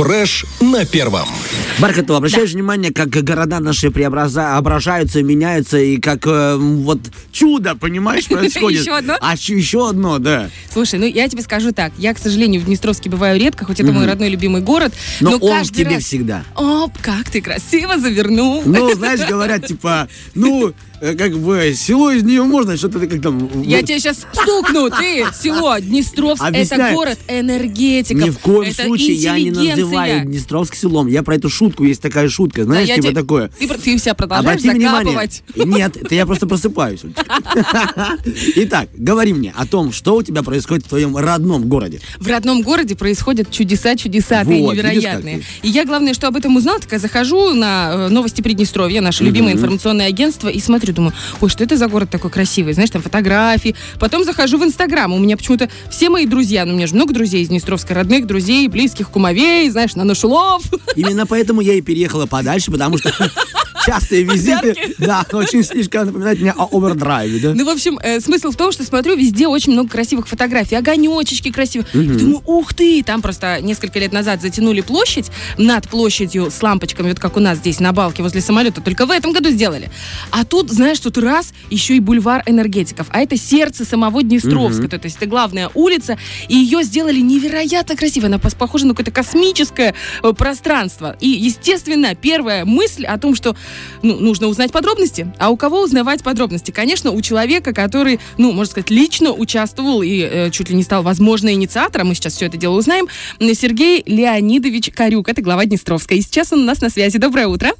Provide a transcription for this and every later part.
Фреш на первом. Бархатова, обращаешь внимание, как города наши преображаются, меняются, и как э, вот чудо, понимаешь, происходит. Еще одно? А еще- еще одно, да. Слушай, ну я тебе скажу так. Я, к сожалению, в Днестровске бываю редко, хоть это мой родной любимый город. Но, он в тебе всегда. Оп, как ты красиво завернул. Ну, знаешь, говорят, типа, ну, э, как бы, село из нее можно, что-то как там... Я вот, тебе сейчас стукну, ты, село Днестровск, это город энергетиков. Ни в коем случае я не называю Днестровск селом. Я про эту шутку, есть такая шутка, Да, знаешь, я типа тебе- такое. Ты, ты себя продолжаешь Обрати внимание. Нет, это я просто просыпаюсь. Итак, говори мне о том, что у тебя происходит в твоем родном городе. В родном городе происходят чудеса, чудеса, Вот, невероятные. И я, главное, что об этом узнала, так я захожу на э, новости Приднестровья, наше любимое информационное агентство, и смотрю, думаю, ой, что это за город такой красивый, знаешь, там фотографии. Потом захожу в Инстаграм, у меня почему-то все мои друзья, ну, у меня же много друзей из Днестровска, родных друзей, близких, кумовей, знаешь, на Нашулов. Именно поэтому я и переехала подальше, потому что частые визиты, да, очень слишком напоминают мне о овердрайве, да? Ну, в общем, э, смысл в том, что смотрю, везде очень много красивых фотографий, огонечечки красивые. Думаю, ух ты! Там просто несколько лет назад затянули площадь над площадью с лампочками, вот как у нас здесь на балке возле самолета, только в этом году сделали. А тут, знаешь, тут раз еще и бульвар энергетиков, а это сердце самого Днестровска, то есть это главная улица, и ее сделали невероятно красиво, она похожа на какое-то космическое э, пространство. И, естественно, первая мысль о том, что ну, нужно узнать подробности. А у кого узнавать подробности? Конечно, у человека, который, ну, можно сказать, лично участвовал и э, чуть ли не стал, возможно, инициатором, мы сейчас все это дело узнаем, Сергей Леонидович Карюк, это глава Днестровска. И сейчас он у нас на связи. Доброе утро.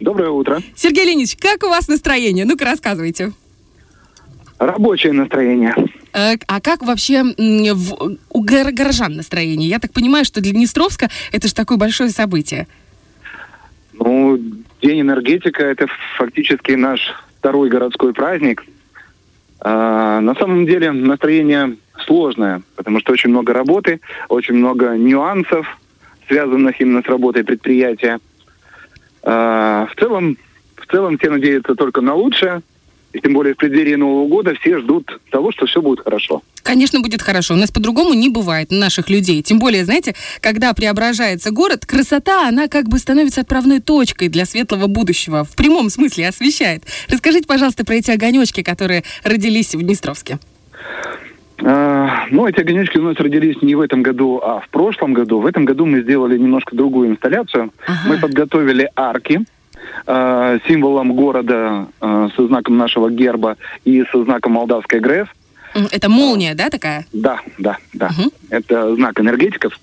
Доброе утро. Сергей Леонидович, как у вас настроение? Ну-ка, рассказывайте. Рабочее настроение. Э, А как вообще у гор- горожан настроение? Я так понимаю, что для Днестровска это же такое большое событие. Ну, День энергетика – это фактически наш второй городской праздник. А, на самом деле настроение сложное, потому что очень много работы, очень много нюансов, связанных именно с работой предприятия. А, в целом, в целом все надеются только на лучшее, и тем более в преддверии Нового года все ждут того, что все будет хорошо. Конечно, будет хорошо. У нас по-другому не бывает наших людей. Тем более, знаете, когда преображается город, красота, она как бы становится отправной точкой для светлого будущего. В прямом смысле освещает. Расскажите, пожалуйста, про эти огонечки, которые родились в Днестровске. А, Ну, эти огонечки у нас родились не в этом году, а в прошлом году. В этом году мы сделали немножко другую инсталляцию. Ага. Мы подготовили арки а, символом города а, со знаком нашего герба и со знаком молдавской ГРЭС. Это молния, да, такая? Да, да, да. Мгм. Это знак энергетиков.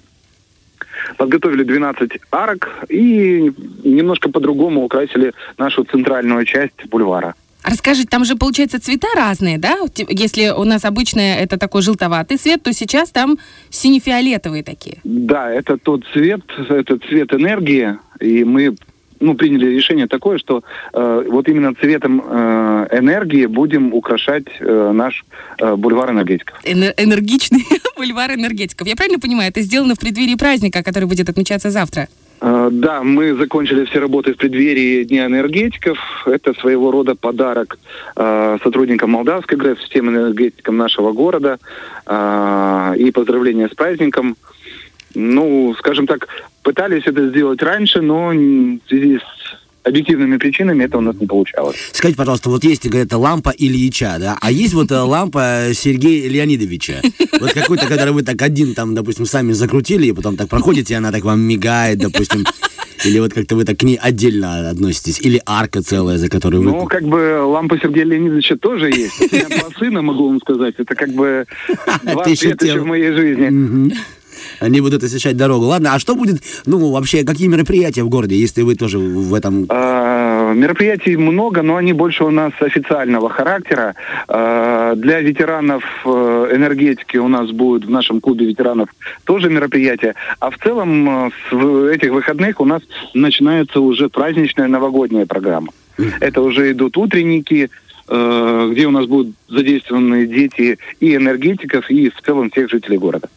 Подготовили 12 арок и немножко по-другому украсили нашу центральную часть бульвара. А Расскажите, там же, получается, цвета разные, да? Если у нас обычно это такой желтоватый цвет, то сейчас там сине-фиолетовые такие. Да, это тот цвет, это цвет энергии, и мы ну, приняли решение такое, что э, вот именно цветом э, энергии будем украшать э, наш э, бульвар энергетиков. Эне- энергичный бульвар энергетиков. Я правильно понимаю, это сделано в преддверии праздника, который будет отмечаться завтра? Э, да, мы закончили все работы в преддверии Дня энергетиков. Это своего рода подарок э, сотрудникам Молдавской ГРЭС, всем энергетикам нашего города. э, и поздравления с праздником. Ну, скажем так, пытались это сделать раньше, но в связи с объективными причинами это у нас не получалось. Скажите, пожалуйста, вот есть, говорят, лампа Ильича, да, а есть вот э, лампа Сергея Леонидовича? Вот какой-то, когда вы так один там, допустим, сами закрутили, и потом так проходите, и она так вам мигает, допустим, или вот как-то вы так к ней отдельно относитесь, или арка целая, за которую вы... Ну, как бы лампа Сергея Леонидовича тоже есть. У меня два сына, могу вам сказать. Это как бы два шутил. в моей жизни. Они будут освещать дорогу. Ладно, а что будет, ну, вообще, какие мероприятия в городе, если вы тоже в этом... А, Мероприятий много, но они больше у нас официального характера. А, Для ветеранов э, энергетики у нас будет в нашем клубе ветеранов тоже мероприятие. А в целом э, с этих выходных у нас начинается уже праздничная новогодняя программа. Это уже идут утренники, э, где у нас будут задействованы дети и энергетиков, и в целом всех жителей города.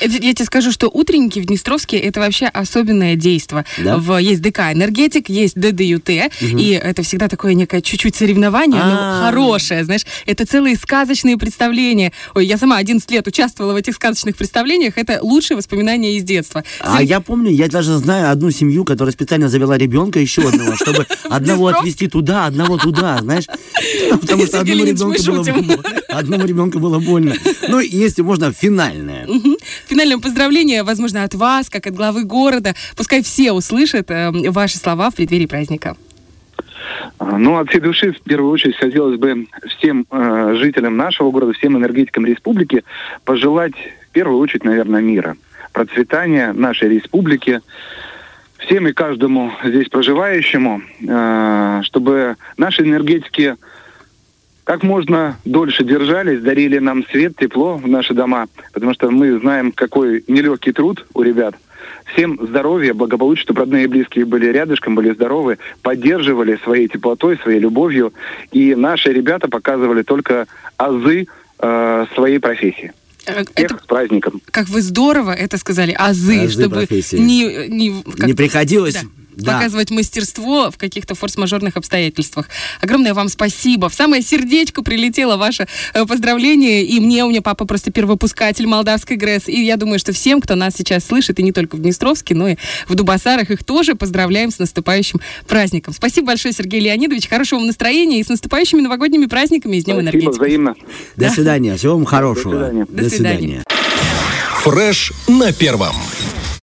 Я тебе скажу, что утренники в Днестровске это вообще особенное действо. Да? В, есть ДК «Энергетик», есть ДДЮТ, угу. и это всегда такое некое чуть-чуть соревнование, но а. хорошее, знаешь. Это целые сказочные представления. Ой, я сама 11 лет участвовала в этих сказочных представлениях, это лучшие воспоминания из детства. А я помню, я даже знаю одну семью, которая специально завела ребенка еще одного, чтобы одного отвезти туда, одного туда, знаешь. Потому что одному ребенку было одному ребенку было больно. Ну, если можно, финальное. Финальное поздравление, возможно, от вас, как от главы города. Пускай все услышат э, ваши слова в преддверии праздника. А, ну, от всей души, в первую очередь, хотелось бы всем э, жителям нашего города, всем энергетикам республики пожелать, в первую очередь, наверное, мира, процветания нашей республики, всем и каждому здесь проживающему, э, чтобы наши энергетики как можно дольше держались, дарили нам свет, тепло в наши дома, потому что мы знаем, какой нелегкий труд у ребят. Всем здоровья, благополучия, чтобы родные и близкие были рядышком, были здоровы, поддерживали своей теплотой, своей любовью. И наши ребята показывали только азы э, своей профессии. Всех это, с праздником. Как вы здорово это сказали, азы, азы чтобы профессии. не, не, не приходилось... Да да. показывать мастерство в каких-то форс-мажорных обстоятельствах. Огромное вам спасибо. В самое сердечко прилетело ваше э, поздравление. И мне, у меня папа просто первопускатель молдавской ГРЭС. И я думаю, что всем, кто нас сейчас слышит, и не только в Днестровске, но и в Дубасарах, их тоже поздравляем с наступающим праздником. Спасибо большое, Сергей Леонидович. Хорошего вам настроения и с наступающими новогодними праздниками и с Днем Спасибо, энергетики. взаимно. До да? свидания. Всего вам хорошего. До свидания. До свидания. Фреш на первом.